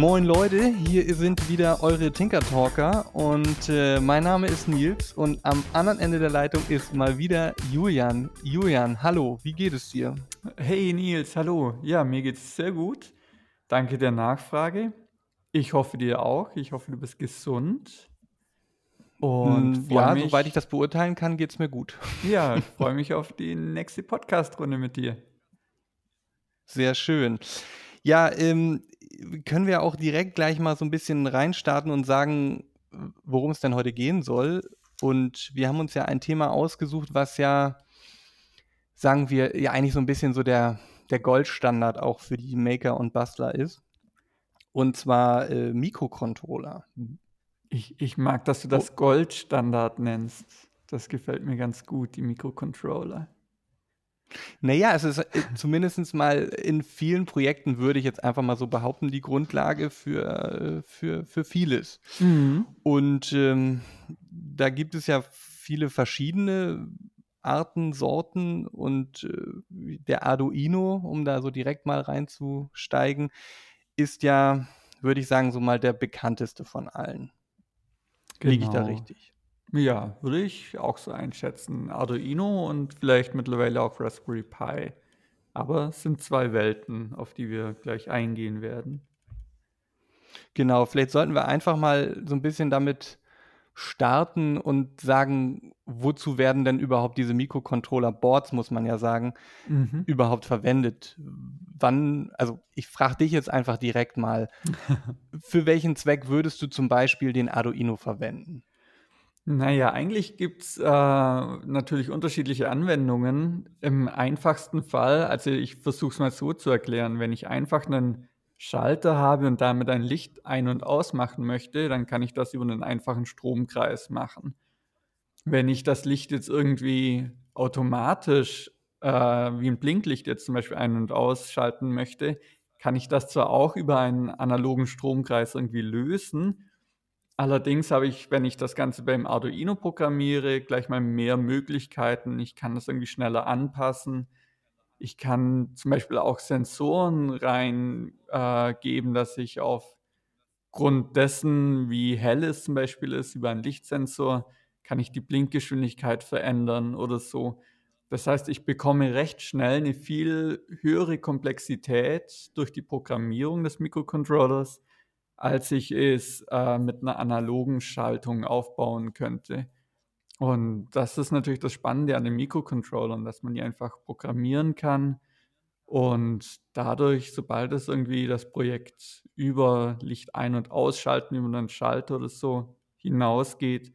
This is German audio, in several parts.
Moin Leute, hier sind wieder eure Tinker Talker und äh, mein Name ist Nils und am anderen Ende der Leitung ist mal wieder Julian. Julian, hallo, wie geht es dir? Hey Nils, hallo. Ja, mir geht's sehr gut. Danke der Nachfrage. Ich hoffe dir auch. Ich hoffe, du bist gesund. Und mm, ja, mich, soweit ich das beurteilen kann, geht's mir gut. Ja, ich freue mich auf die nächste Podcast-Runde mit dir. Sehr schön. Ja, ähm, können wir auch direkt gleich mal so ein bisschen reinstarten und sagen, worum es denn heute gehen soll. Und wir haben uns ja ein Thema ausgesucht, was ja, sagen wir, ja eigentlich so ein bisschen so der, der Goldstandard auch für die Maker und Bastler ist. Und zwar äh, Mikrocontroller. Ich, ich mag, dass du das oh. Goldstandard nennst. Das gefällt mir ganz gut, die Mikrocontroller. Naja, es ist äh, zumindest mal in vielen Projekten, würde ich jetzt einfach mal so behaupten, die Grundlage für, äh, für, für vieles. Mhm. Und ähm, da gibt es ja viele verschiedene Arten, Sorten und äh, der Arduino, um da so direkt mal reinzusteigen, ist ja, würde ich sagen, so mal der bekannteste von allen. Genau. Liege ich da genau. richtig? Ja, würde ich auch so einschätzen. Arduino und vielleicht mittlerweile auch Raspberry Pi. Aber es sind zwei Welten, auf die wir gleich eingehen werden. Genau, vielleicht sollten wir einfach mal so ein bisschen damit starten und sagen, wozu werden denn überhaupt diese Mikrocontroller-Boards, muss man ja sagen, mhm. überhaupt verwendet? Wann, also ich frage dich jetzt einfach direkt mal, für welchen Zweck würdest du zum Beispiel den Arduino verwenden? Naja, eigentlich gibt's, äh, natürlich unterschiedliche Anwendungen. Im einfachsten Fall also, ich versuche es mal so zu erklären, wenn ich einfach einen Schalter habe und damit ein Licht ein und ausmachen möchte, dann kann ich das über einen einfachen Stromkreis machen. Wenn ich das Licht jetzt irgendwie automatisch, äh, wie ein Blinklicht jetzt zum Beispiel ein und ausschalten möchte, kann ich das zwar auch über einen analogen Stromkreis irgendwie lösen Allerdings habe ich, wenn ich das Ganze beim Arduino programmiere, gleich mal mehr Möglichkeiten. Ich kann das irgendwie schneller anpassen. Ich kann zum Beispiel auch Sensoren reingeben, äh, dass ich aufgrund dessen, wie hell es zum Beispiel ist, über einen Lichtsensor, kann ich die Blinkgeschwindigkeit verändern oder so. Das heißt, ich bekomme recht schnell eine viel höhere Komplexität durch die Programmierung des Mikrocontrollers als ich es äh, mit einer analogen Schaltung aufbauen könnte. Und das ist natürlich das Spannende an den Mikrocontrollern, dass man die einfach programmieren kann und dadurch, sobald es irgendwie das Projekt über Licht ein- und ausschalten, über einen Schalter oder so hinausgeht,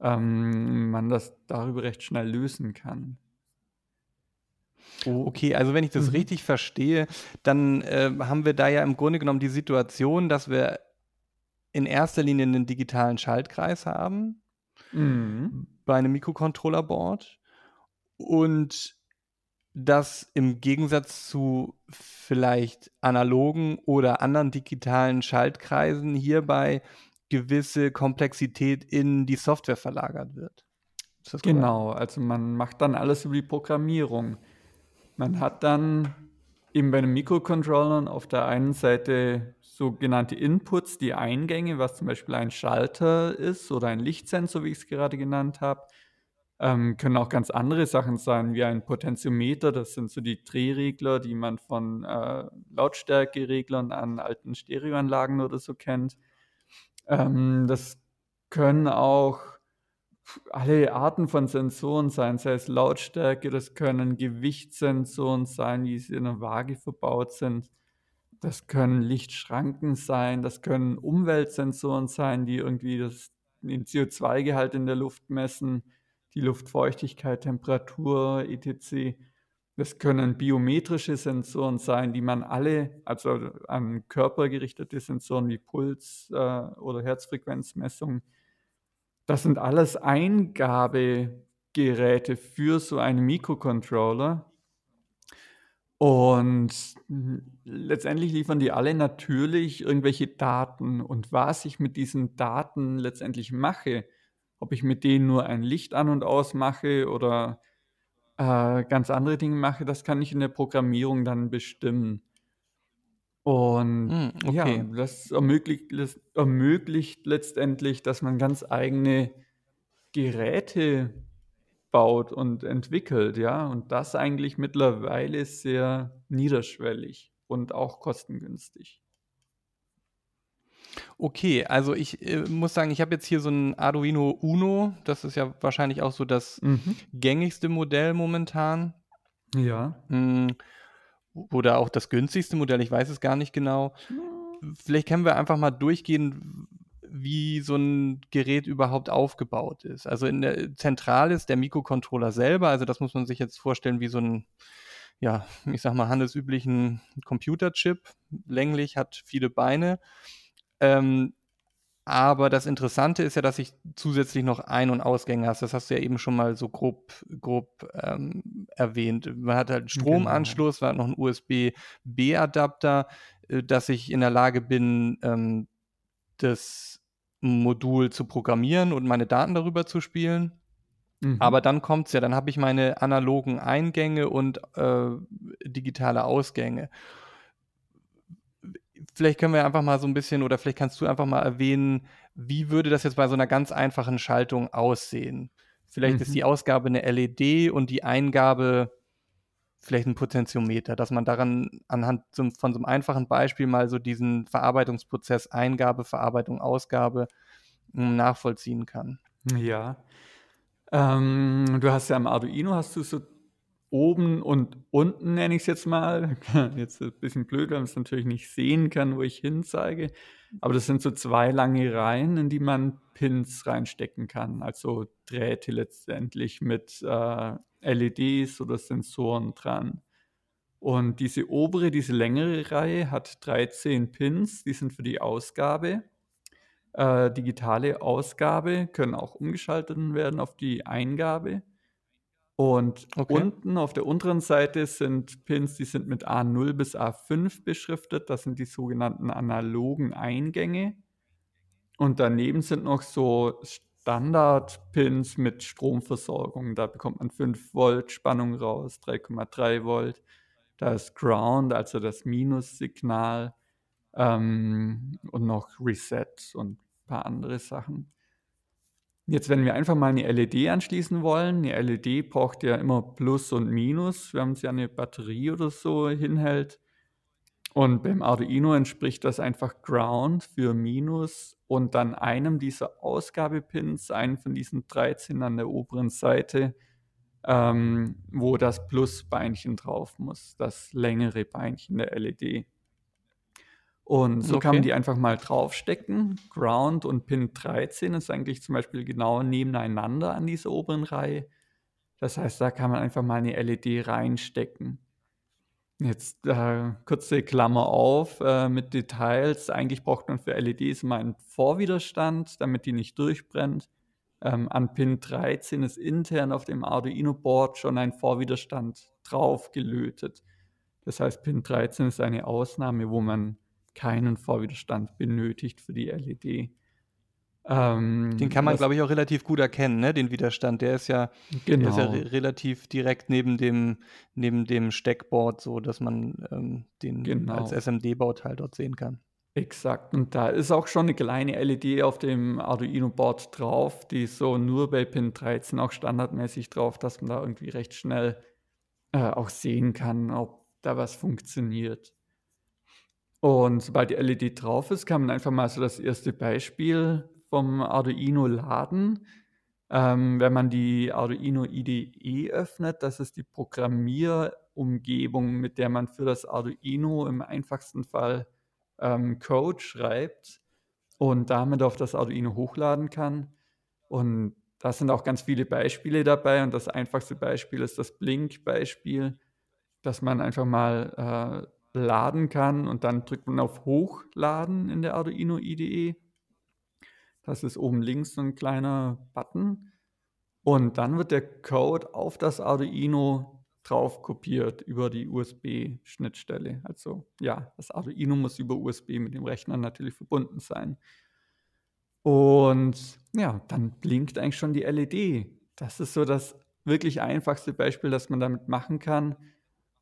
ähm, man das darüber recht schnell lösen kann. Oh. Okay, also wenn ich das mhm. richtig verstehe, dann äh, haben wir da ja im Grunde genommen die Situation, dass wir in erster Linie einen digitalen Schaltkreis haben mhm. bei einem Mikrocontroller-Board und dass im Gegensatz zu vielleicht analogen oder anderen digitalen Schaltkreisen hierbei gewisse Komplexität in die Software verlagert wird. Genau, also man macht dann alles über die Programmierung. Man hat dann eben bei den Mikrocontrollern auf der einen Seite sogenannte Inputs, die Eingänge, was zum Beispiel ein Schalter ist oder ein Lichtsensor, wie ich es gerade genannt habe. Ähm, können auch ganz andere Sachen sein, wie ein Potentiometer. Das sind so die Drehregler, die man von äh, Lautstärkereglern an alten Stereoanlagen oder so kennt. Ähm, das können auch alle Arten von Sensoren sein, sei es Lautstärke, das können Gewichtssensoren sein, wie sie in einer Waage verbaut sind. Das können Lichtschranken sein, das können Umweltsensoren sein, die irgendwie das, den CO2-Gehalt in der Luft messen, die Luftfeuchtigkeit, Temperatur, etc. Das können biometrische Sensoren sein, die man alle, also an Körper gerichtete Sensoren wie Puls äh, oder Herzfrequenzmessung, das sind alles Eingabegeräte für so einen Mikrocontroller. Und letztendlich liefern die alle natürlich irgendwelche Daten. Und was ich mit diesen Daten letztendlich mache, ob ich mit denen nur ein Licht an und aus mache oder äh, ganz andere Dinge mache, das kann ich in der Programmierung dann bestimmen. Und Hm, ja, okay. das ermöglicht das ermöglicht letztendlich, dass man ganz eigene Geräte baut und entwickelt, ja, und das eigentlich mittlerweile sehr niederschwellig und auch kostengünstig. Okay, also ich, äh, muss sagen, ich habe jetzt hier so 'n Arduino Uno. Das ist ja wahrscheinlich auch so das Mhm. gängigste Modell momentan. Ja. Hm, oder auch das günstigste Modell, ich weiß es gar nicht genau. Vielleicht können wir einfach mal durchgehen, wie so 'n Gerät überhaupt aufgebaut ist. Also, in der zentral ist der Mikrocontroller selber, also das muss man sich jetzt vorstellen wie so 'n, ja, ich sage mal, handelsüblichen Computerchip. Länglich, hat viele Beine. Ähm, aber das Interessante ist ja, dass ich zusätzlich noch Ein und Ausgänge hast. Das hast du ja eben schon mal so grob grob, ähm, erwähnt. Man hat halt 'n Genau. Stromanschluss, man hat noch 'n USB-B-Adapter, äh, dass ich in der Lage bin, ähm, das Modul zu programmieren und meine Daten darüber zu spielen. Aber Mhm. dann kommt's ja, dann habe ich meine analogen Eingänge und, äh, digitale Ausgänge. Vielleicht können wir einfach mal so 'n bisschen oder vielleicht kannst du einfach mal erwähnen, wie würde das jetzt bei so 'ner ganz einfachen Schaltung aussehen? Vielleicht ist die Mhm. Ausgabe 'ne LED und die Eingabe vielleicht 'n Potentiometer, dass man daran anhand 'n von so 'nem einfachen Beispiel mal so diesen Verarbeitungsprozess Eingabe, Verarbeitung, Ausgabe, hm, nachvollziehen kann. Ja. Ähm, du hast ja am Arduino hast du so oben und unten, nenne ich's jetzt mal jetzt 'n bisschen blöd, weil man's natürlich nicht sehen kann, wo ich hinzeige, aber das sind so 2 lange Reihen, in die man Pins reinstecken kann, also Drähte letztendlich mit, äh, LEDs oder Sensoren dran. Und diese obere, diese längere Reihe hat 13 Pins, die sind für die Ausgabe. Äh, digitale Ausgabe können auch umgeschaltet werden auf die Eingabe. Und Okay. unten auf der unteren Seite sind Pins, die sind mit A0 bis A5 beschriftet. Das sind die sogenannten analogen Eingänge. Und daneben sind noch so Standard-Pins mit Stromversorgung. Da bekommt man 5 Volt Spannung raus, 3,3 Volt. Da ist Ground, also das Minussignal, ähm, und noch Reset und paar andere Sachen. Jetzt, wenn wir einfach mal 'ne LED anschließen wollen 'ne LED braucht ja immer Plus und Minus, wenn sie an 'ne Batterie oder so hinhält. Und beim Arduino entspricht das einfach Ground für Minus und dann einem dieser Ausgabepins, einen von diesen 13 an der oberen Seite, ähm, wo das Plus-Beinchen drauf muss, das längere Beinchen der LED. Und so kann man Okay. die einfach mal draufstecken. Ground und Pin 13 ist eigentlich zum Beispiel genau nebeneinander an dieser oberen Reihe. Das heißt, da kann man einfach mal 'ne LED reinstecken. Jetzt, äh, kurze Klammer auf, äh, mit Details. Eigentlich braucht man für LEDs immer einen Vorwiderstand, damit die nicht durchbrennt. Ähm, an Pin 13 ist intern auf dem Arduino-Board schon ein Vorwiderstand drauf gelötet. Das heißt, Pin 13 ist eine Ausnahme, wo man keinen Vorwiderstand benötigt für die LED. Den Ähm, kann man, glaube ich, auch relativ gut erkennen, ne, den Widerstand. Der ist ja der ist ja Genau. re relativ direkt neben dem neben dem Steckboard so, dass man, ähm, den als Genau. SMD-Bauteil dort sehen kann. Exakt. Und da ist auch schon 'ne kleine LED auf dem Arduino-Board drauf, die ist so nur bei Pin 13 auch standardmäßig drauf, dass man da irgendwie recht schnell, äh, auch sehen kann, ob da was funktioniert. Und sobald die LED drauf ist, kann man einfach mal so das erste Beispiel vom Arduino laden. Ähm, wenn man die Arduino IDE öffnet, das ist die Programmierumgebung, mit der man für das Arduino im einfachsten Fall, ähm, Code schreibt und damit auf das Arduino hochladen kann. Und da sind auch ganz viele Beispiele dabei und das einfachste Beispiel ist das Blink-Beispiel, dass man einfach mal, äh, laden kann und dann drückt man auf Hochladen in der Arduino IDE. Das ist oben links so 'n kleiner Button. Und dann wird der Code auf das Arduino draufkopiert über die USB-Schnittstelle. Also, ja, das Arduino muss über USB mit dem Rechner natürlich verbunden sein. Und ja, dann blinkt eigentlich schon die LED. Das ist so das wirklich einfachste Beispiel, das man damit machen kann.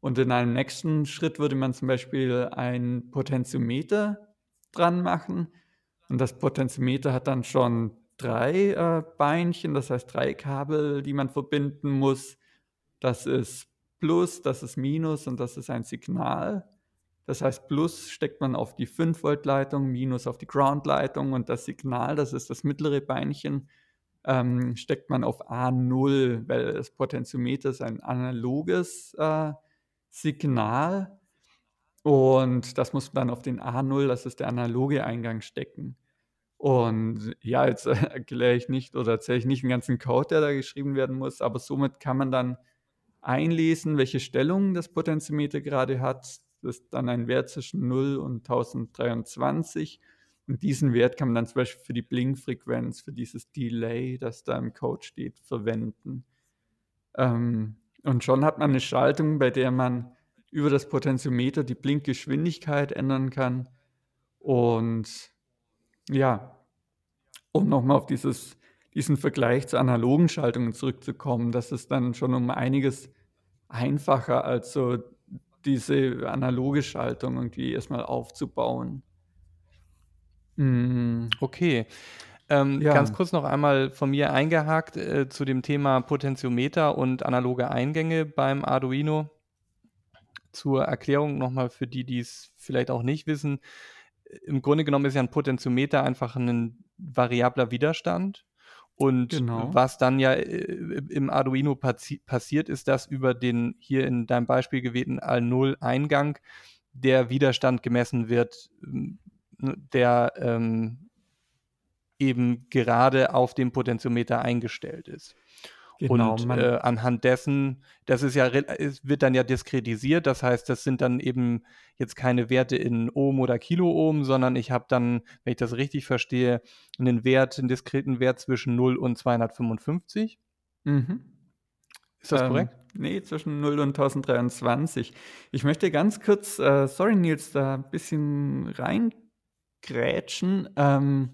Und in einem nächsten Schritt würde man zum Beispiel ein Potentiometer dran machen. Und das Potentiometer hat dann schon drei äh, Beinchen, das heißt drei Kabel, die man verbinden muss. Das ist Plus, das ist Minus und das ist ein Signal. Das heißt, Plus steckt man auf die 5-Volt-Leitung, Minus auf die Ground-Leitung und das Signal, das ist das mittlere Beinchen, ähm, steckt man auf A0, weil das Potentiometer ist ein analoges äh, Signal und das muss man dann auf den A0, das ist der analoge Eingang, stecken. Und ja, jetzt erkläre ich nicht oder erzähle ich nicht den ganzen Code, der da geschrieben werden muss, aber somit kann man dann einlesen, welche Stellung das Potentiometer gerade hat. Das ist dann ein Wert zwischen 0 und 1023. Und diesen Wert kann man dann zum Beispiel für die Blinkfrequenz, für dieses Delay, das da im Code steht, verwenden. Ähm, und schon hat man eine Schaltung, bei der man über das Potentiometer die Blinkgeschwindigkeit ändern kann. Und ja, um nochmal auf dieses, diesen Vergleich zu analogen Schaltungen zurückzukommen, das ist dann schon um einiges einfacher, als so diese analoge Schaltung irgendwie erstmal aufzubauen. Mhm. Okay. Ähm, ja. Ganz kurz noch einmal von mir eingehakt äh, zu dem Thema Potentiometer und analoge Eingänge beim Arduino. Zur Erklärung nochmal für die, die es vielleicht auch nicht wissen im Grunde genommen ist ja ein Potentiometer einfach ein variabler Widerstand. Und genau. was dann ja äh, im Arduino passi passiert, ist, dass über den hier in deinem Beispiel gewählten Al0-Eingang der Widerstand gemessen wird, der ähm, eben gerade auf dem Potentiometer eingestellt ist. Genau, und äh, anhand dessen, das ist ja, es wird dann ja diskretisiert, das heißt, das sind dann eben jetzt keine Werte in Ohm oder Kiloohm, sondern ich habe dann, wenn ich das richtig verstehe, einen Wert, einen diskreten Wert zwischen 0 und 255. Mhm. Ist das ähm, korrekt? Nee, zwischen 0 und 1023. Ich möchte ganz kurz, äh, sorry Nils, da ein bisschen reingrätschen. Ähm,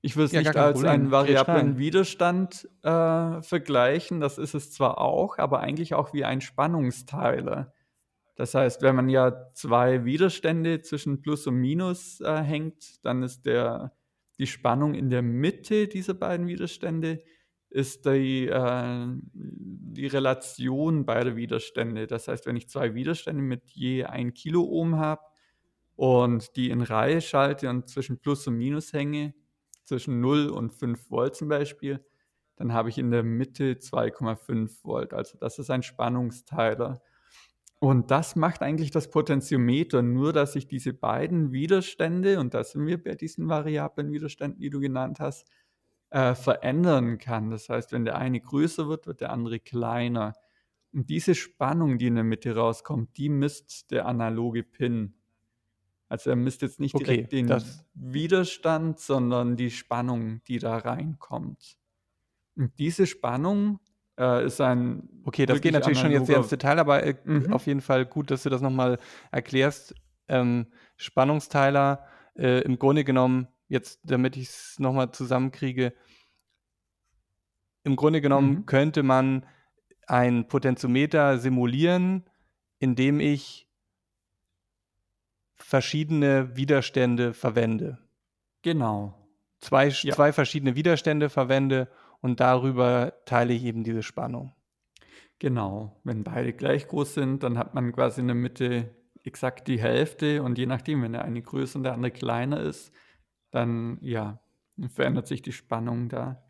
ich würde es ja, nicht als Problem. einen variablen Widerstand äh, vergleichen, das ist es zwar auch, aber eigentlich auch wie ein Spannungsteiler. Das heißt, wenn man ja zwei Widerstände zwischen Plus und Minus äh, hängt, dann ist der, die Spannung in der Mitte dieser beiden Widerstände ist die, äh, die Relation beider Widerstände. Das heißt, wenn ich zwei Widerstände mit je 1 Kiloohm habe und die in Reihe schalte und zwischen Plus und Minus hänge, zwischen 0 und 5 Volt zum Beispiel, dann habe ich in der Mitte 2,5 Volt. Also das ist ein Spannungsteiler. Und das macht eigentlich das Potentiometer, nur dass ich diese beiden Widerstände, und da sind wir bei diesen variablen Widerständen, die du genannt hast, äh, verändern kann. Das heißt, wenn der eine größer wird, wird der andere kleiner. Und diese Spannung, die in der Mitte rauskommt, die misst der analoge Pin. Also er misst jetzt nicht direkt okay, den Widerstand, sondern die Spannung, die da reinkommt. Und diese Spannung äh, ist ein. Okay, das geht natürlich schon jetzt sehr ins Detail, aber äh, mhm. auf jeden Fall gut, dass du das nochmal erklärst. Ähm, Spannungsteiler, äh, im Grunde genommen, jetzt damit ich es nochmal zusammenkriege, im Grunde genommen mhm. könnte man ein Potentiometer simulieren, indem ich verschiedene Widerstände verwende. Genau. Zwei, ja. zwei verschiedene Widerstände verwende und darüber teile ich eben diese Spannung. Genau. Wenn beide gleich groß sind, dann hat man quasi in der Mitte exakt die Hälfte und je nachdem, wenn der eine größer und der andere kleiner ist, dann ja, verändert sich die Spannung da.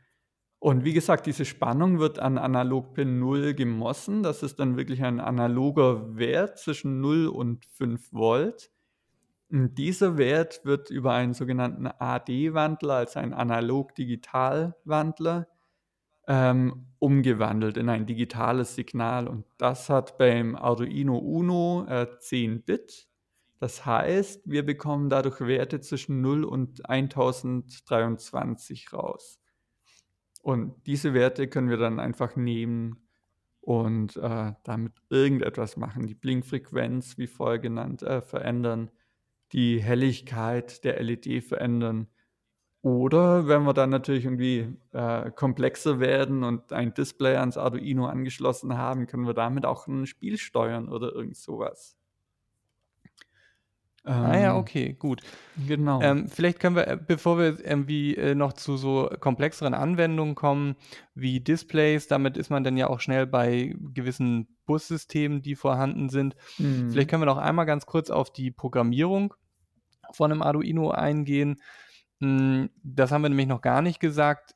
Und wie gesagt, diese Spannung wird an Analogpin 0 gemossen. Das ist dann wirklich ein analoger Wert zwischen 0 und 5 Volt. Dieser Wert wird über einen sogenannten AD-Wandler, also einen Analog-Digital-Wandler, ähm, umgewandelt in ein digitales Signal. Und das hat beim Arduino Uno äh, 10 Bit. Das heißt, wir bekommen dadurch Werte zwischen 0 und 1023 raus. Und diese Werte können wir dann einfach nehmen und äh, damit irgendetwas machen. Die Blinkfrequenz, wie vorher genannt, äh, verändern die Helligkeit der LED verändern Oder wenn wir dann natürlich irgendwie äh, komplexer werden und ein Display ans Arduino angeschlossen haben, können wir damit auch ein Spiel steuern oder irgend sowas. Ah ja, ähm, okay, gut. Genau. Ähm, vielleicht können wir, äh, bevor wir irgendwie äh, noch zu so komplexeren Anwendungen kommen, wie Displays, damit ist man dann ja auch schnell bei gewissen Bussystemen, die vorhanden sind. Mhm. Vielleicht können wir noch einmal ganz kurz auf die Programmierung von einem Arduino eingehen. Hm, das haben wir nämlich noch gar nicht gesagt.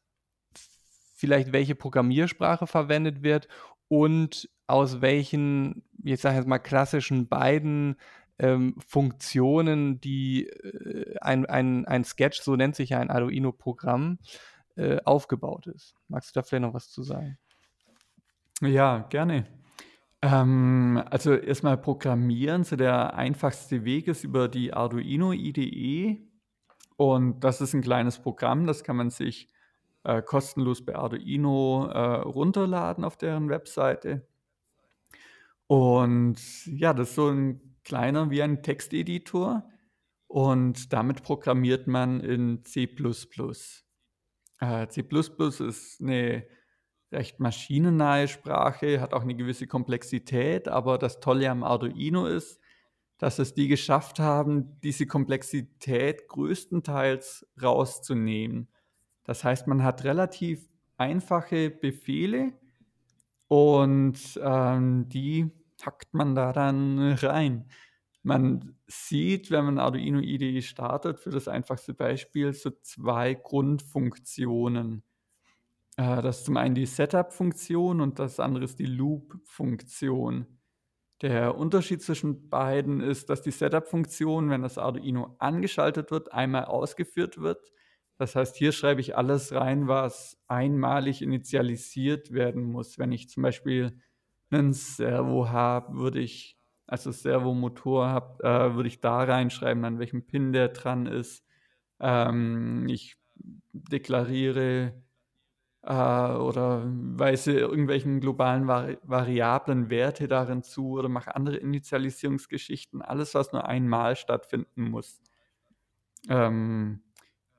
Vielleicht welche Programmiersprache verwendet wird und aus welchen, ich sage jetzt mal klassischen beiden ähm, Funktionen, die äh, ein, ein, ein Sketch, so nennt sich ja ein Arduino-Programm, äh, aufgebaut ist. Magst du da vielleicht noch was zu sagen? Ja, gerne. Ähm, also erstmal Programmieren, so der einfachste Weg ist über die Arduino IDE. Und das ist ein kleines Programm, das kann man sich äh, kostenlos bei Arduino äh, runterladen auf deren Webseite. Und ja, das ist so ein kleiner wie ein Texteditor und damit programmiert man in C++. Äh, C++ ist eine recht maschinennahe Sprache, hat auch eine gewisse Komplexität, aber das Tolle am Arduino ist, dass es die geschafft haben, diese Komplexität größtenteils rauszunehmen. Das heißt, man hat relativ einfache Befehle und ähm, die packt man da dann rein. Man sieht, wenn man Arduino IDE startet, für das einfachste Beispiel so zwei Grundfunktionen. Äh, das ist zum einen die Setup-Funktion und das andere ist die Loop-Funktion. Der Unterschied zwischen beiden ist, dass die Setup-Funktion, wenn das Arduino angeschaltet wird, einmal ausgeführt wird. Das heißt, hier schreibe ich alles rein, was einmalig initialisiert werden muss. Wenn ich zum Beispiel einen Servo habe, würde ich, also Servomotor habe, äh, würde ich da reinschreiben, an welchem Pin der dran ist. Ähm, ich deklariere äh, oder weise irgendwelchen globalen Vari Variablen Werte darin zu oder mache andere Initialisierungsgeschichten. Alles, was nur einmal stattfinden muss. Ähm,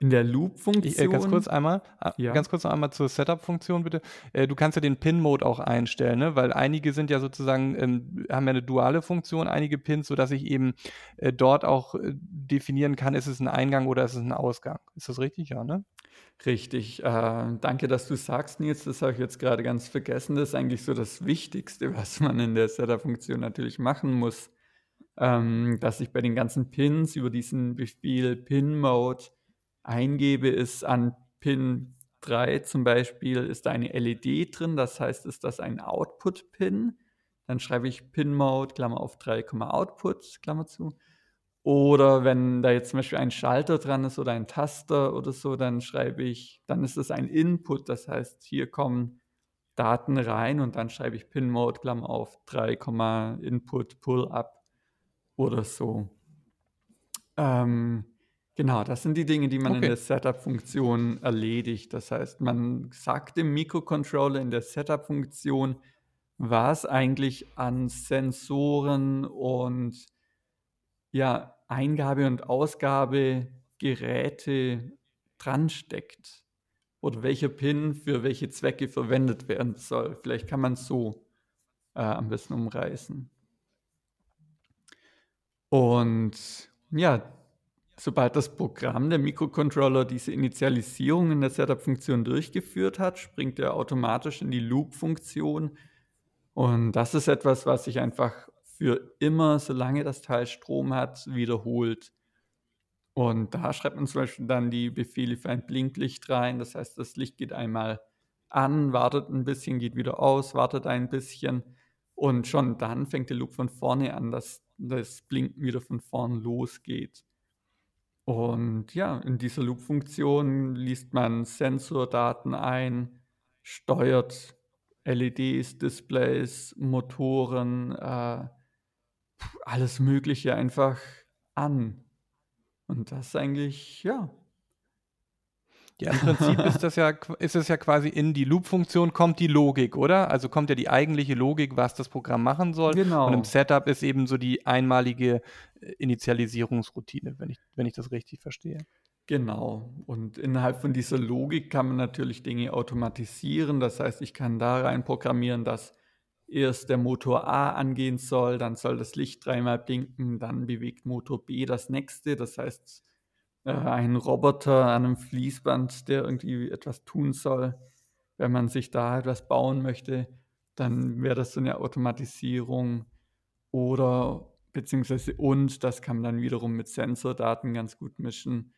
in der Loop-Funktion. Äh, ganz kurz einmal, äh, ja. ganz kurz noch einmal zur Setup-Funktion bitte. Äh, du kannst ja den Pin-Mode auch einstellen, ne? weil einige sind ja sozusagen, ähm, haben ja eine duale Funktion, einige Pins, sodass ich eben äh, dort auch äh, definieren kann, ist es ein Eingang oder ist es ein Ausgang. Ist das richtig? Ja, ne? Richtig. Äh, danke, dass du sagst, Nils. Das habe ich jetzt gerade ganz vergessen. Das ist eigentlich so das Wichtigste, was man in der Setup-Funktion natürlich machen muss. Ähm, dass ich bei den ganzen Pins über diesen Befehl Pin-Mode eingebe, ist an Pin 3 zum Beispiel ist da eine LED drin, das heißt, ist das ein Output-Pin. Dann schreibe ich Pin-Mode, Klammer auf 3, Output, Klammer zu. Oder wenn da jetzt zum Beispiel ein Schalter dran ist oder ein Taster oder so, dann schreibe ich, dann ist es ein Input, das heißt, hier kommen Daten rein und dann schreibe ich Pin-Mode, Klammer auf 3, Input, Pull-Up oder so. Ähm, Genau, das sind die Dinge, die man in der Setup-Funktion erledigt. Das heißt, man sagt dem Mikrocontroller in der Setup-Funktion, was eigentlich an Sensoren und ja, Eingabe- und Ausgabegeräte dransteckt oder welcher Pin für welche Zwecke verwendet werden soll. Vielleicht kann man es so äh, am besten umreißen. Und ja, Sobald das Programm der Mikrocontroller diese Initialisierung in der Setup-Funktion durchgeführt hat, springt er automatisch in die Loop-Funktion. Und das ist etwas, was sich einfach für immer, solange das Teil Strom hat, wiederholt. Und da schreibt man zum Beispiel dann die Befehle für ein Blinklicht rein. Das heißt, das Licht geht einmal an, wartet ein bisschen, geht wieder aus, wartet ein bisschen. Und schon dann fängt der Loop von vorne an, dass das Blinken wieder von vorn losgeht. Und ja, in dieser Loop-Funktion liest man Sensordaten ein, steuert LEDs, Displays, Motoren, äh, alles Mögliche einfach an. Und das eigentlich, ja, ja, im Prinzip ist das ja, ist es ja quasi in die Loop-Funktion kommt die Logik, oder? Also kommt ja die eigentliche Logik, was das Programm machen soll. Genau. Und im Setup ist eben so die einmalige äh, Initialisierungsroutine, wenn ich, wenn ich das richtig verstehe. Genau. Und innerhalb von dieser Logik kann man natürlich Dinge automatisieren. Das heißt, ich kann da rein programmieren, dass erst der Motor A angehen soll, dann soll das Licht dreimal blinken, dann bewegt Motor B das nächste. Das heißt, äh, ein Roboter an einem Fließband, der irgendwie etwas tun soll, wenn man sich da etwas bauen möchte, dann wäre das so eine Automatisierung oder beziehungsweise und das kann man dann wiederum mit Sensordaten ganz gut mischen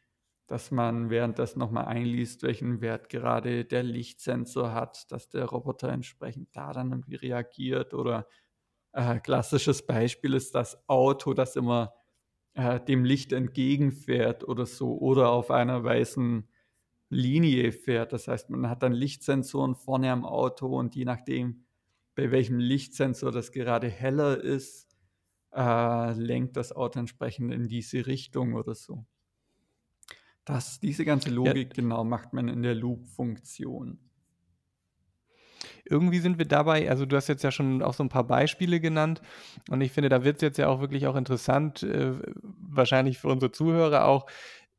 dass man währenddessen nochmal einliest, welchen Wert gerade der Lichtsensor hat, dass der Roboter entsprechend da dann irgendwie reagiert. Oder äh, klassisches Beispiel ist das Auto, das immer äh, dem Licht entgegenfährt oder so, oder auf einer weißen Linie fährt. Das heißt, man hat dann Lichtsensoren vorne am Auto und je nachdem, bei welchem Lichtsensor das gerade heller ist, äh, lenkt das Auto entsprechend in diese Richtung oder so. Das diese ganze Ja. Logik, genau, macht man in der Loop-Funktion. Irgendwie sind wir dabei, also du hast jetzt ja schon auch so ein paar Beispiele genannt und ich finde, da wird es jetzt ja auch wirklich auch interessant, äh, wahrscheinlich für unsere Zuhörer auch.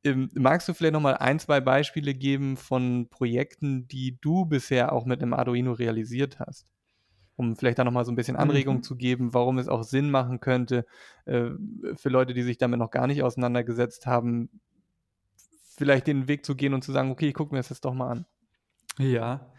Ähm, magst du vielleicht noch mal ein, zwei Beispiele geben von Projekten, die du bisher auch mit einem Arduino realisiert hast? Um vielleicht da noch mal so ein bisschen Anregung Mhm. zu geben, warum es auch Sinn machen könnte, äh, für Leute, die sich damit noch gar nicht auseinandergesetzt haben, vielleicht den Weg zu gehen und zu sagen, okay, ich gucke mir das jetzt doch mal an. Ja.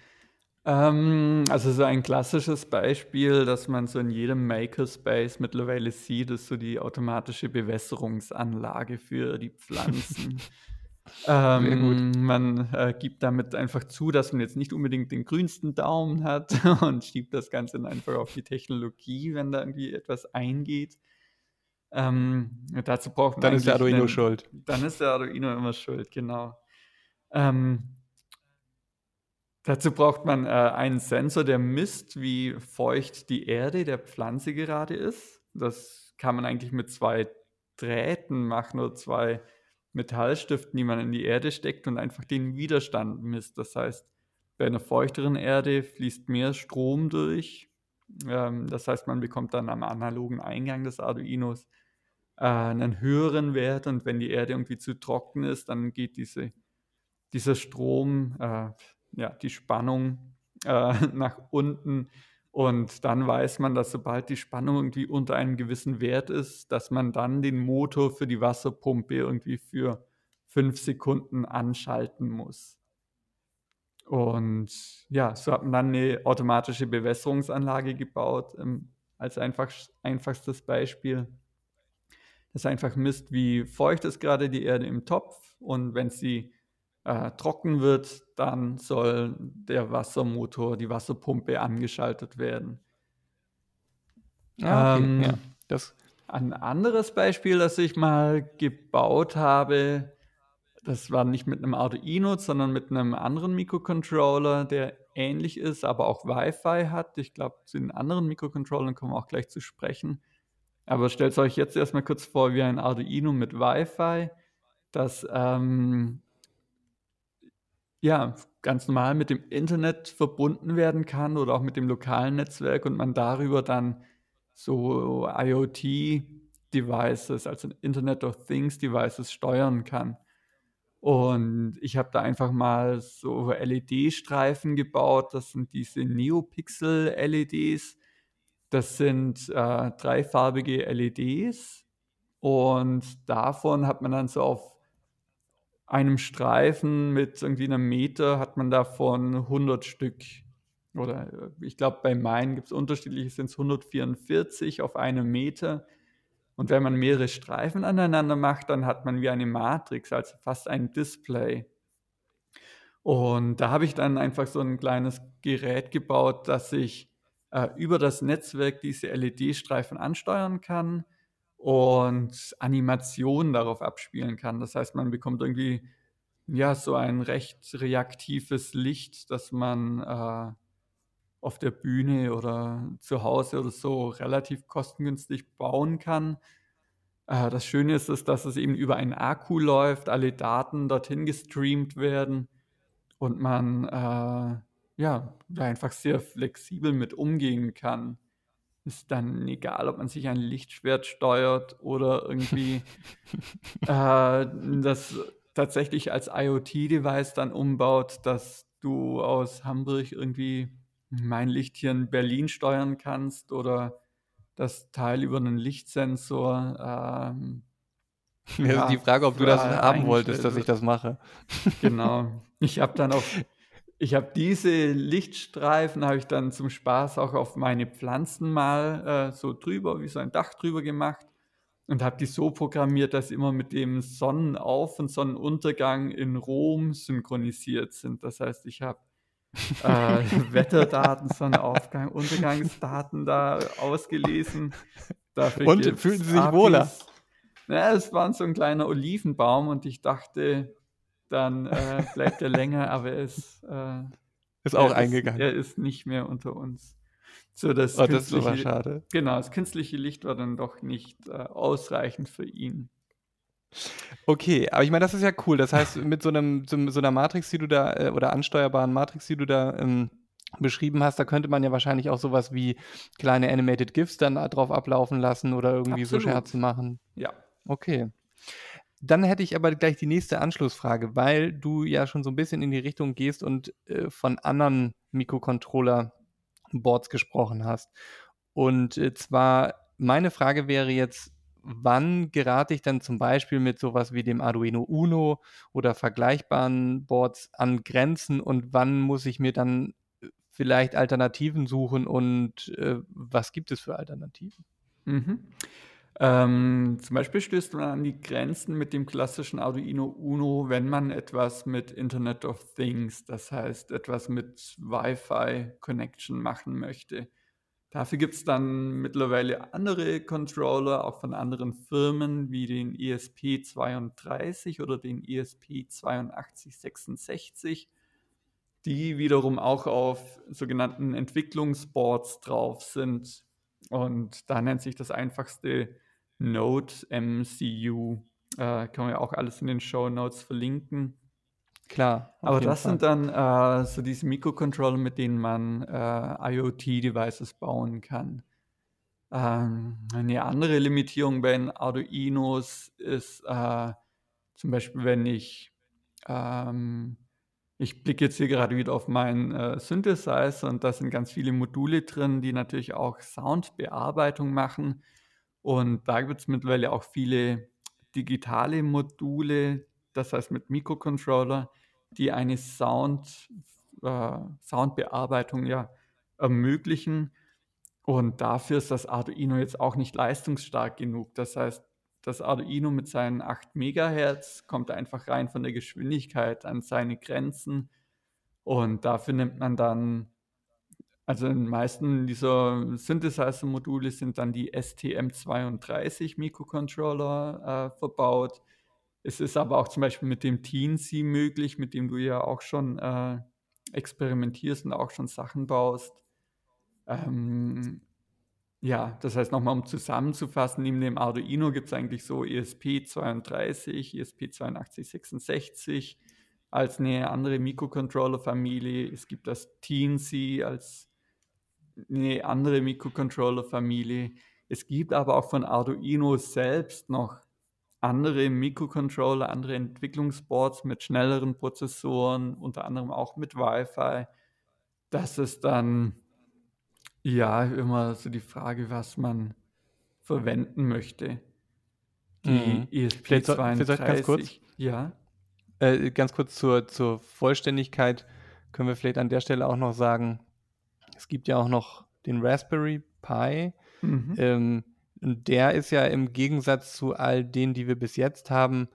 Ähm, also so ein klassisches Beispiel, das man so in jedem Makerspace mittlerweile sieht, ist so die automatische Bewässerungsanlage für die Pflanzen. ähm, man äh, gibt damit einfach zu, dass man jetzt nicht unbedingt den grünsten Daumen hat und schiebt das Ganze dann einfach auf die Technologie, wenn da irgendwie etwas eingeht. Ähm, dazu braucht man Dann ist der Arduino einen, schuld. Dann ist der Arduino immer schuld, genau. Ähm, dazu braucht man äh, einen Sensor, der misst, wie feucht die Erde der Pflanze gerade ist. Das kann man eigentlich mit zwei Drähten machen oder zwei Metallstiften, die man in die Erde steckt und einfach den Widerstand misst. Das heißt, bei einer feuchteren Erde fließt mehr Strom durch. Ähm, das heißt, man bekommt dann am analogen Eingang des Arduinos äh, einen höheren Wert und wenn die Erde irgendwie zu trocken ist, dann geht diese, dieser Strom, äh, ja, die Spannung äh, nach unten. Und dann weiß man, dass sobald die Spannung irgendwie unter einem gewissen Wert ist, dass man dann den Motor für die Wasserpumpe irgendwie für fünf Sekunden anschalten muss. Und ja, so hat man dann eine automatische Bewässerungsanlage gebaut, ähm, als einfach, einfachstes Beispiel. Das einfach misst, wie feucht ist gerade die Erde im Topf. Und wenn sie äh, trocken wird, dann soll der Wassermotor, die Wasserpumpe angeschaltet werden. Ah, okay. ähm, ja, das ein anderes Beispiel, das ich mal gebaut habe, das war nicht mit einem Arduino, sondern mit einem anderen Mikrocontroller, der ähnlich ist, aber auch Wi-Fi hat. Ich glaube, zu den anderen Mikrocontrollern kommen wir auch gleich zu sprechen. Aber stellt euch jetzt erstmal kurz vor, wie ein Arduino mit Wi-Fi, das ähm, ja ganz normal mit dem Internet verbunden werden kann oder auch mit dem lokalen Netzwerk und man darüber dann so IoT-Devices, also Internet of Things-Devices steuern kann. Und ich habe da einfach mal so LED-Streifen gebaut. Das sind diese NeoPixel-LEDs das sind äh, dreifarbige LEDs und davon hat man dann so auf einem Streifen mit irgendwie einem Meter hat man davon 100 Stück. Oder äh, ich glaube, bei meinen gibt es unterschiedliche, sind es 144 auf einem Meter. Und wenn man mehrere Streifen aneinander macht, dann hat man wie eine Matrix, also fast ein Display. Und da habe ich dann einfach so ein kleines Gerät gebaut, das ich äh, über das Netzwerk diese LED-Streifen ansteuern kann und Animationen darauf abspielen kann. Das heißt, man bekommt irgendwie ja so ein recht reaktives Licht, das man äh, auf der Bühne oder zu Hause oder so relativ kostengünstig bauen kann. Äh, das Schöne ist, ist, dass es eben über einen Akku läuft, alle Daten dorthin gestreamt werden und man äh, ja, einfach sehr flexibel mit umgehen kann. Ist dann egal, ob man sich ein Lichtschwert steuert oder irgendwie äh, das tatsächlich als IoT-Device dann umbaut, dass du aus Hamburg irgendwie mein Licht hier in Berlin steuern kannst oder das Teil über einen Lichtsensor ähm, ist ja, die Frage, ob du das haben wolltest, dass ich das mache. Genau. Ich habe dann auch ich habe diese Lichtstreifen habe ich dann zum Spaß auch auf meine Pflanzen mal, äh, so drüber wie so ein Dach drüber gemacht und habe die so programmiert, dass sie immer mit dem Sonnenauf und Sonnenuntergang in Rom synchronisiert sind. Das heißt, ich habe, äh, Wetterdaten, Sonnenaufgang, Untergangsdaten da ausgelesen. Dafür Und fühlen Sie sich wohler? APIs. Na, es war so 'n kleiner Olivenbaum und ich dachte dann, äh, bleibt er länger, aber er ist, äh Ist auch er ist eingegangen. er ist nicht mehr unter uns. So, das Oh, das ist künstliche schade. genau, das künstliche Licht war dann doch nicht, äh, ausreichend für ihn. Okay, aber ich meine, das ist ja cool. Das heißt, mit so 'nem so so 'ner Matrix, die du da äh, oder ansteuerbaren Matrix, die du da, ähm, beschrieben hast, da könnte man ja wahrscheinlich auch so was wie kleine Animated GIFs dann da drauf ablaufen lassen oder irgendwie so Scherze Absolut. machen. Ja. Okay. Dann hätte ich aber gleich die nächste Anschlussfrage, weil du ja schon so 'n bisschen in die Richtung gehst und, äh, von anderen Mikrocontroller-Boards gesprochen hast. Und, äh, zwar meine Frage wäre jetzt, wann gerate ich dann zum Beispiel mit so was wie dem Arduino Uno oder vergleichbaren Boards an Grenzen und wann muss ich mir dann, äh, vielleicht Alternativen suchen und, äh, was gibt es für Alternativen? Mhm. Ähm, zum Beispiel stößt man an die Grenzen mit dem klassischen Arduino Uno, wenn man etwas mit Internet of Things, das heißt etwas mit Wi-Fi Connection machen möchte. Dafür gibt's dann mittlerweile andere Controller, auch von anderen Firmen, wie den ESP32 oder den ESP8266, die wiederum auch auf sogenannten Entwicklungsboards drauf sind. Und da nennt sich das einfachste Node MCU. Äh, können wir auch alles in den Shownotes verlinken. Klar, Aber das sind Fall. dann, äh, so diese Mikrocontroller, mit denen man, äh, IoT-Devices bauen kann. Ähm, 'ne andere Limitierung bei den Arduinos ist, äh, zum Beispiel, wenn ich, ähm ich blicke jetzt hier gerade wieder auf meinen, äh, Synthesizer und da sind ganz viele Module drin, die natürlich auch Soundbearbeitung machen. Und da gibt's mittlerweile auch viele digitale Module, das heißt mit Mikrocontroller, die eine Sound äh, Soundbearbeitung, ja, ermöglichen. Und dafür ist das Arduino jetzt auch nicht leistungsstark genug. Das heißt, das Arduino mit seinen 8 Megahertz kommt einfach rein von der Geschwindigkeit an seine Grenzen. Und dafür nimmt man dann also in den meisten dieser Synthesizer-Module sind dann die STM32 Mikrocontroller, äh, verbaut. Es ist aber auch zum Beispiel mit dem Teensy möglich, mit dem du ja auch schon, äh, experimentierst und auch schon Sachen baust. Ähm, ja, das heißt noch mal, um zusammenzufassen, neben dem Arduino gibt's eigentlich so ESP32, ESP8266 als 'ne andere Mikrocontroller-Familie. Es gibt das Teensy als 'ne andere Mikrocontroller-Familie. Es gibt aber auch von Arduino selbst noch andere Mikrocontroller, andere Entwicklungsboards mit schnelleren Prozessoren, unter anderem auch mit Wi-Fi. Das ist dann ja, immer so die Frage, was man verwenden möchte. Mhm. Die Vielleicht soll vielleicht ganz kurz ESP32 ja? äh, ganz kurz zur zur Vollständigkeit können wir vielleicht an der Stelle auch noch sagen, es gibt ja auch noch den Raspberry Pi. Mhm. Ähm, und der ist ja im Gegensatz zu all denen, die wir bis jetzt haben,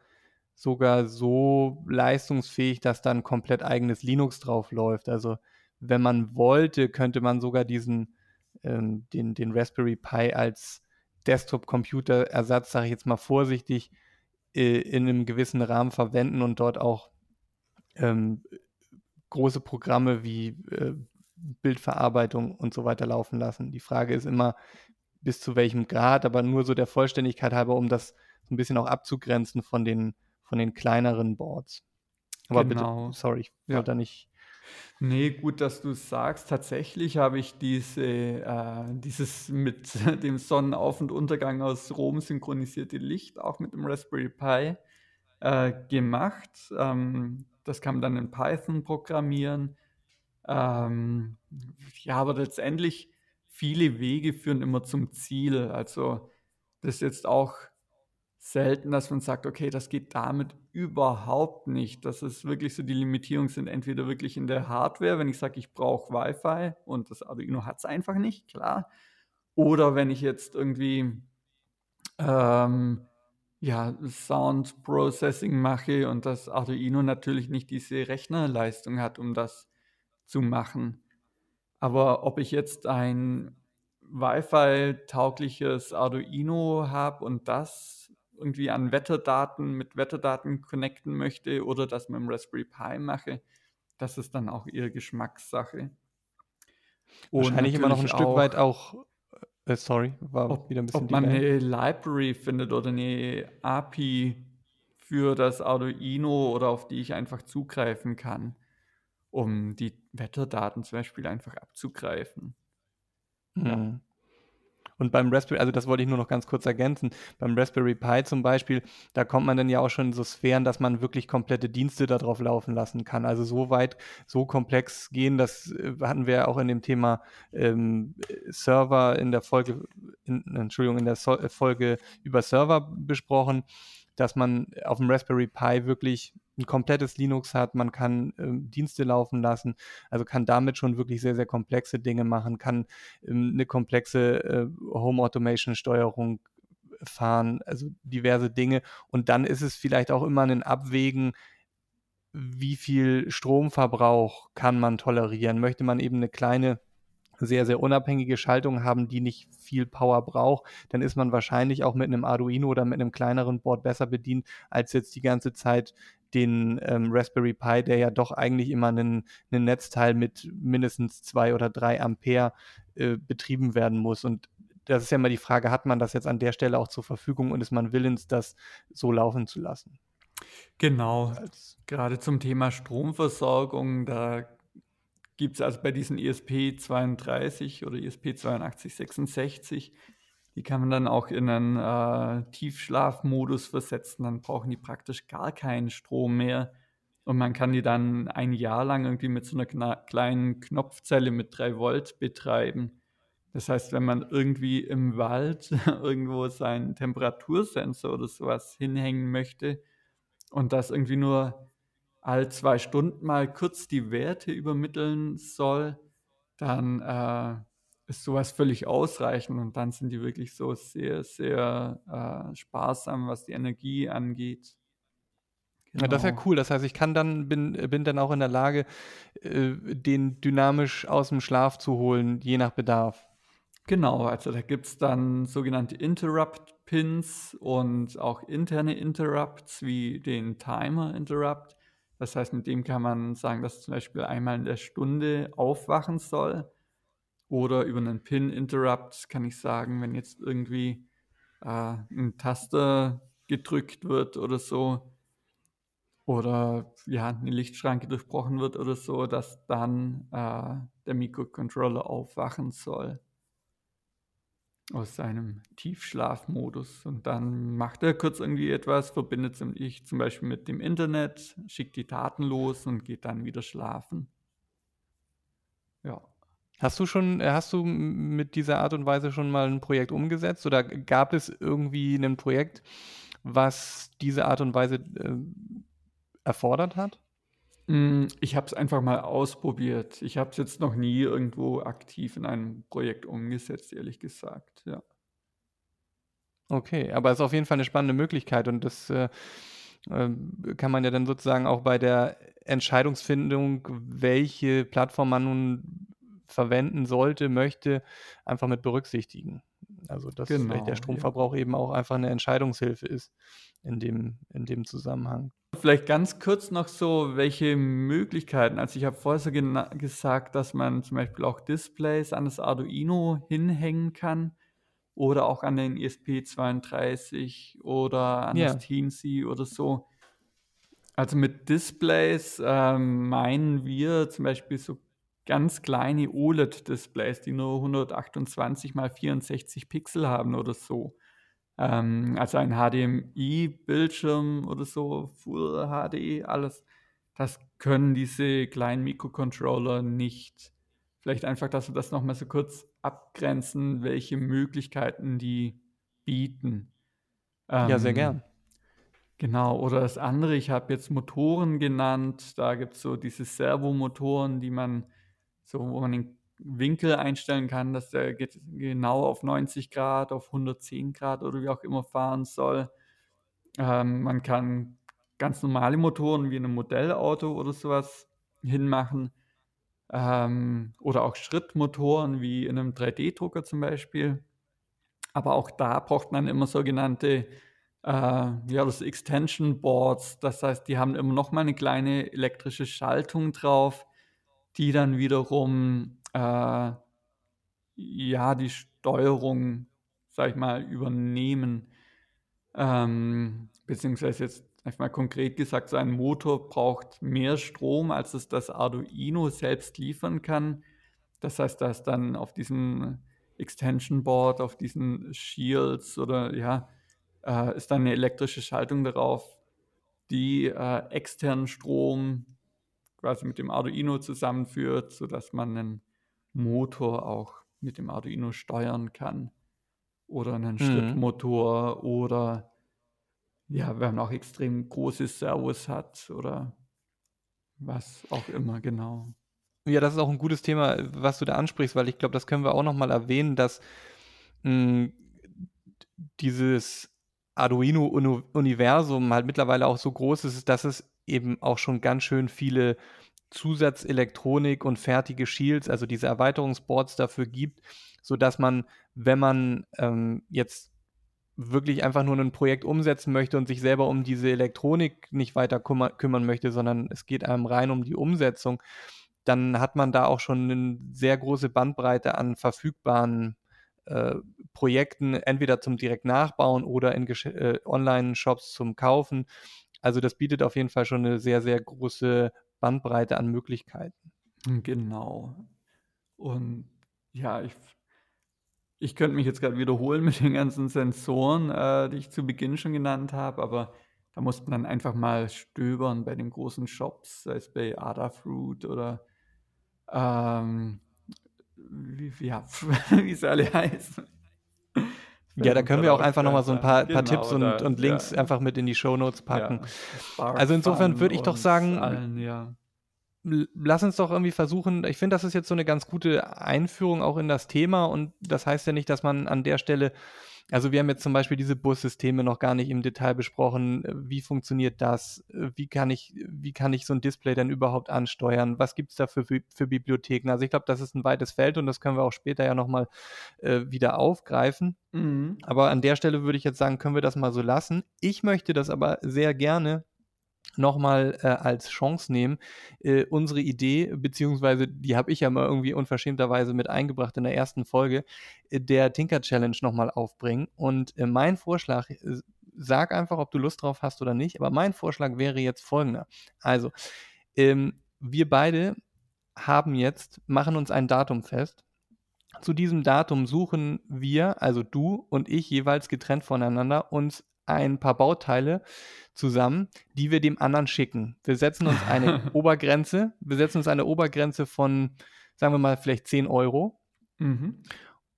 sogar so leistungsfähig, dass da 'n komplett eigenes Linux drauf läuft. Also, wenn man wollte, könnte man sogar diesen ähm, den den Raspberry Pi als Desktop-Computer-Ersatz, sage ich jetzt mal vorsichtig, äh, in 'nem gewissen Rahmen verwenden und dort auch, ähm, große Programme wie, äh, Bildverarbeitung und so weiter laufen lassen. Die Frage ist immer, bis zu welchem Grad, aber nur so der Vollständigkeit halber, um das so 'n bisschen auch abzugrenzen von den von den kleineren Boards. Aber bitte, Genau. sorry, ich Ja. wollte da nicht Ne, gut, dass du's sagst. Tatsächlich habe ich diese äh, dieses mit dem Sonnenauf und Untergang aus Rom synchronisierte Licht auch mit dem Raspberry Pi. äh, gemacht. Ähm, das kann man dann in Python programmieren. Ähm, ja, aber letztendlich viele Wege führen immer zum Ziel. Also das ist jetzt auch selten, dass man sagt, okay, das geht damit überhaupt nicht. Das ist wirklich so, die Limitierungen sind entweder wirklich in der Hardware, wenn ich sage, ich brauche Wi-Fi und das Arduino hat es einfach nicht, klar. Oder wenn ich jetzt irgendwie ähm, ja, Sound Processing mache und das Arduino natürlich nicht diese Rechnerleistung hat, um das zu machen. Aber ob ich jetzt ein Wi-Fi-taugliches Arduino habe und das irgendwie an Wetterdaten mit Wetterdaten connecten möchte oder das mit dem Raspberry Pi mache, das ist dann auch ihre Geschmackssache. Wahrscheinlich immer noch ein Stück weit auch äh, sorry, war ob, wieder ein bisschen Ob man eine Library findet oder eine API für das Arduino oder auf die ich einfach zugreifen kann, um die Wetterdaten zum Beispiel einfach abzugreifen. Mhm. Ja. Und beim Raspberry, also das wollte ich nur noch ganz kurz ergänzen, beim Raspberry Pi zum Beispiel, da kommt man dann ja auch schon in so Sphären, dass man wirklich komplette Dienste darauf laufen lassen kann. Also so weit, so komplex gehen, das äh, hatten wir auch in dem Thema ähm, Server in der Folge, in, Entschuldigung, in der so Folge über Server besprochen, dass man auf dem Raspberry Pi wirklich ein komplettes Linux hat, man kann ähm, Dienste laufen lassen, also kann damit schon wirklich sehr, sehr komplexe Dinge machen, kann ähm, eine komplexe äh, Home Automation Steuerung fahren, also diverse Dinge. Und dann ist es vielleicht auch immer ein Abwägen, wie viel Stromverbrauch kann man tolerieren? Möchte man eben eine kleine sehr, sehr unabhängige Schaltung haben, die nicht viel Power braucht, dann ist man wahrscheinlich auch mit einem Arduino oder mit einem kleineren Board besser bedient, als jetzt die ganze Zeit den ähm, Raspberry Pi, der ja doch eigentlich immer ein Netzteil mit mindestens zwei oder drei Ampere äh, betrieben werden muss. Und das ist ja immer die Frage, hat man das jetzt an der Stelle auch zur Verfügung und ist man willens, das so laufen zu lassen? Genau. Als Gerade zum Thema Stromversorgung, da gibt es also bei diesen ESP32 oder ESP8266, die kann man dann auch in einen äh, Tiefschlafmodus versetzen, dann brauchen die praktisch gar keinen Strom mehr. Und man kann die dann ein Jahr lang irgendwie mit so einer kleinen Knopfzelle mit 3 Volt betreiben. Das heißt, wenn man irgendwie im Wald irgendwo seinen Temperatursensor oder sowas hinhängen möchte und das irgendwie nur all zwei Stunden mal kurz die Werte übermitteln soll, dann äh, ist sowas völlig ausreichend und dann sind die wirklich so sehr, sehr äh, sparsam, was die Energie angeht. Genau. Ja, das ist ja genau. cool. Das heißt, ich kann dann, bin, bin dann auch in der Lage, äh, den dynamisch aus dem Schlaf zu holen, je nach Bedarf. Genau, also da gibt es dann sogenannte Interrupt-Pins und auch interne Interrupts wie den Timer-Interrupt. Das heißt, mit dem kann man sagen, dass zum Beispiel einmal in der Stunde aufwachen soll. Oder über einen Pin-Interrupt kann ich sagen, wenn jetzt irgendwie äh, ein Taster gedrückt wird oder so, oder ja, eine Lichtschranke durchbrochen wird oder so, dass dann äh, der Mikrocontroller aufwachen soll aus seinem Tiefschlafmodus. Und dann macht er kurz irgendwie etwas, verbindet sich zum Beispiel mit dem Internet, schickt die Daten los und geht dann wieder schlafen. Ja. Hast du schon, äh, hast du mit dieser Art und Weise schon mal ein Projekt umgesetzt oder gab es irgendwie ein Projekt, was diese Art und Weise äh, erfordert hat? Hm, ich habe es einfach mal ausprobiert. Ich habe es jetzt noch nie irgendwo aktiv in einem Projekt umgesetzt, ehrlich gesagt, ja. Okay, aber es ist auf jeden Fall eine spannende Möglichkeit und das äh, ähm, kann man ja dann sozusagen auch bei der Entscheidungsfindung, welche Plattform man nun verwenden sollte, möchte, einfach mit berücksichtigen. Also dass vielleicht der Genau, ja. Stromverbrauch eben auch einfach eine Entscheidungshilfe ist in dem, in dem Zusammenhang. Vielleicht ganz kurz noch so, welche Möglichkeiten. Also ich habe vorher so gesagt, dass man zum Beispiel auch Displays an das Arduino hinhängen kann oder auch an den ESP32 oder an das Teensy oder so. Also mit Displays ähm, meinen wir zum Beispiel so ganz kleine OLED-Displays, die nur 128 mal 64 Pixel haben oder so. Ähm, also ein HDMI-Bildschirm oder so, Full HD, alles, das können diese kleinen Mikrocontroller nicht. Vielleicht einfach, dass wir das nochmal so kurz abgrenzen, welche Möglichkeiten die bieten. Ja, sehr Ähm, gern. genau, oder das andere, ich habe jetzt Motoren genannt. Da gibt es so diese Servomotoren, die man so, wo man den Winkel einstellen kann, dass der genau auf 90 Grad, auf 110 Grad oder wie auch immer fahren soll. Ähm, man kann ganz normale Motoren wie in 'nem Modellauto oder sowas hinmachen, ähm, oder auch Schrittmotoren wie in einem 3D-Drucker zum Beispiel. Aber auch da braucht man immer sogenannte, äh, ja, das Extension Boards. Das heißt, die haben immer noch mal 'ne kleine elektrische Schaltung drauf, die dann wiederum, äh, ja, die Steuerung, sage ich mal, übernehmen. Ähm, beziehungsweise jetzt einfach mal konkret gesagt, so ein Motor braucht mehr Strom, als es das Arduino selbst liefern kann. Das heißt, da ist dann auf diesem Extension Board, auf diesen Shields oder ja, äh, ist dann 'ne elektrische Schaltung darauf, die, äh, externen Strom quasi mit dem Arduino zusammenführt, sodass man 'nen Motor auch mit dem Arduino steuern kann oder 'nen Mhm. Schrittmotor oder ja, wenn man auch extrem große Servos hat oder was auch immer, genau. Ja, das ist auch 'n gutes Thema, was du da ansprichst, weil ich glaube, das können wir auch noch mal erwähnen, dass, hm, d dieses Arduino Uno Universum halt mittlerweile auch so groß ist, dass es eben auch schon ganz schön viele Zusatzelektronik und fertige Shields, also diese Erweiterungsboards dafür gibt, sodass man, wenn man, ähm, jetzt wirklich einfach nur 'nen Projekt umsetzen möchte und sich selber um diese Elektronik nicht weiter kümmern möchte, sondern es geht einem rein um die Umsetzung, dann hat man da auch schon 'nen sehr große Bandbreite an verfügbaren, äh, Projekten, entweder zum direkt Nachbauen oder in äh, Onlineshops zum Kaufen. Also, das bietet auf jeden Fall schon 'ne sehr, sehr große Bandbreite an Möglichkeiten. Genau. Und ja, ich ich könnte mich jetzt grad wiederholen mit den ganzen Sensoren, äh, die ich zu Beginn schon genannt habe, aber da muss man dann einfach mal stöbern bei den großen Shops, sei es bei Adafruit oder, ähm, wie wie ja, wie sie alle heißen. Ja, da können wir auch einfach noch mal keins so ein. paar paar Tipps Genau, und und Links ja. einfach mit in die Shownotes packen. Ja, Also, insofern würde ich doch sagen allen, ja. lass uns doch irgendwie versuchen ich finde, das ist jetzt so 'ne ganz gute Einführung auch in das Thema und das heißt ja nicht, dass man an der Stelle also, wir haben jetzt zum Beispiel diese Bussysteme noch gar nicht im Detail besprochen. Wie funktioniert das? Wie kann ich wie kann ich so 'n Display denn überhaupt ansteuern? Was gibt's da für für Bibliotheken? Also, ich glaube, das ist 'n weites Feld und das können wir auch später ja noch mal, äh, wieder aufgreifen. Mhm. Aber an der Stelle würde ich jetzt sagen, können wir das mal so lassen. Ich möchte das aber sehr gerne noch mal, äh, als Chance nehmen, äh, unsere Idee, beziehungsweise die habe ich ja mal irgendwie unverschämterweise mit eingebracht in der 1. Folge, äh, der Tinker Challenge noch mal aufbringen. Und, äh, mein Vorschlag s sag einfach, ob du Lust drauf hast oder nicht, aber mein Vorschlag wäre jetzt folgender. Also, ähm, wir beide haben jetzt machen uns ein Datum fest. Zu diesem Datum suchen wir, also du und ich jeweils getrennt voneinander, uns ein paar Bauteile zusammen, die wir dem anderen schicken. Wir setzen uns eine Obergrenze wir setzen uns eine Obergrenze von, sagen wir mal, vielleicht 10 €. Mhm.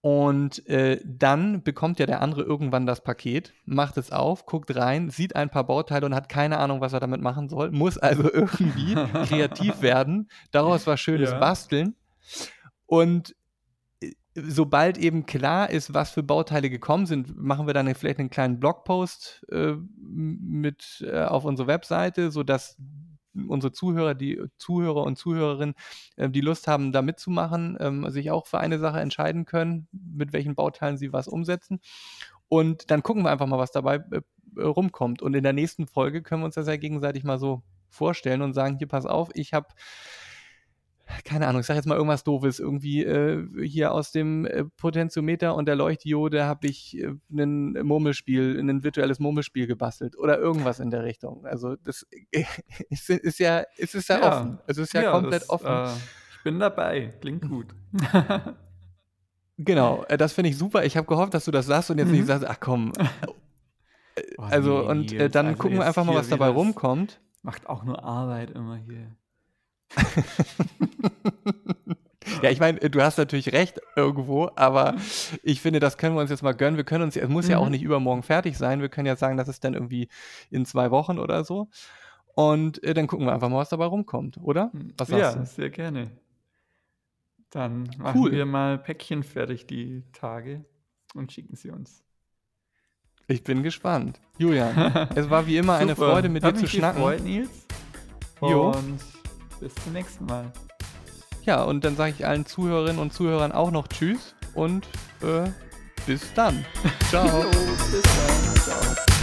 Und, äh, dann bekommt ja der andere irgendwann das Paket, macht es auf, guckt rein, sieht ein paar Bauteile und hat keine Ahnung, was er damit machen soll, muss also irgendwie kreativ werden, daraus was Schönes Ja. basteln. Und, sobald eben klar ist, was für Bauteile gekommen sind, machen wir dann vielleicht 'nen kleinen Blogpost, äh, mit, äh auf unsere Webseite, sodass unsere Zuhörer die Zuhörer und Zuhörerinnen, äh, die Lust haben, da mitzumachen, ähm, sich auch für eine Sache entscheiden können, mit welchen Bauteilen sie was umsetzen. Und dann gucken wir einfach mal, was dabei, äh, rumkommt. Und in der nächsten Folge können wir uns das ja gegenseitig mal so vorstellen und sagen: „Hier, pass auf, ich habe“ keine Ahnung, ich sage jetzt mal irgendwas Doofes, irgendwie, äh, hier aus dem, äh, Potentiometer und der Leuchtdiode habe ich, äh, 'nen Murmelspiel 'nen virtuelles Murmelspiel gebastelt oder irgendwas in der Richtung. Also, das ist ist ja es ist ja Ja, offen. Es ist ja, offen. Es ist ja, ja, komplett das offen. äh, ich bin dabei. Klingt gut. Genau, äh, das finde ich super. Ich habe gehofft, dass du das sagst und jetzt mhm. nicht sagst, ach komm. Oh, also, nee, und äh, dann also gucken wir einfach mal, was dabei rumkommt. Macht auch nur Arbeit immer hier. ja, ich meine, du hast natürlich recht irgendwo, aber ich finde, das können wir uns jetzt mal gönnen. Wir können uns, es muss mhm. ja auch mhm. nicht übermorgen fertig sein. Wir können ja sagen, das ist dann irgendwie in zwei Wochen oder so. Und äh, dann gucken wir einfach mal, was dabei rumkommt, oder? Hm. Was ja, du? sehr gerne. Dann machen cool. wir mal Päckchen fertig die Tage und schicken sie uns. Ich bin gespannt. Julian, es war wie immer eine Freude, mit Hat dir zu schnacken. Gefreut, Nils. Jo. Bis zum nächsten Mal. Ja, und dann sage ich allen Zuhörerinnen und Zuhörern auch noch Tschüss und äh, bis dann. Ciao. jo, bis dann. Ciao.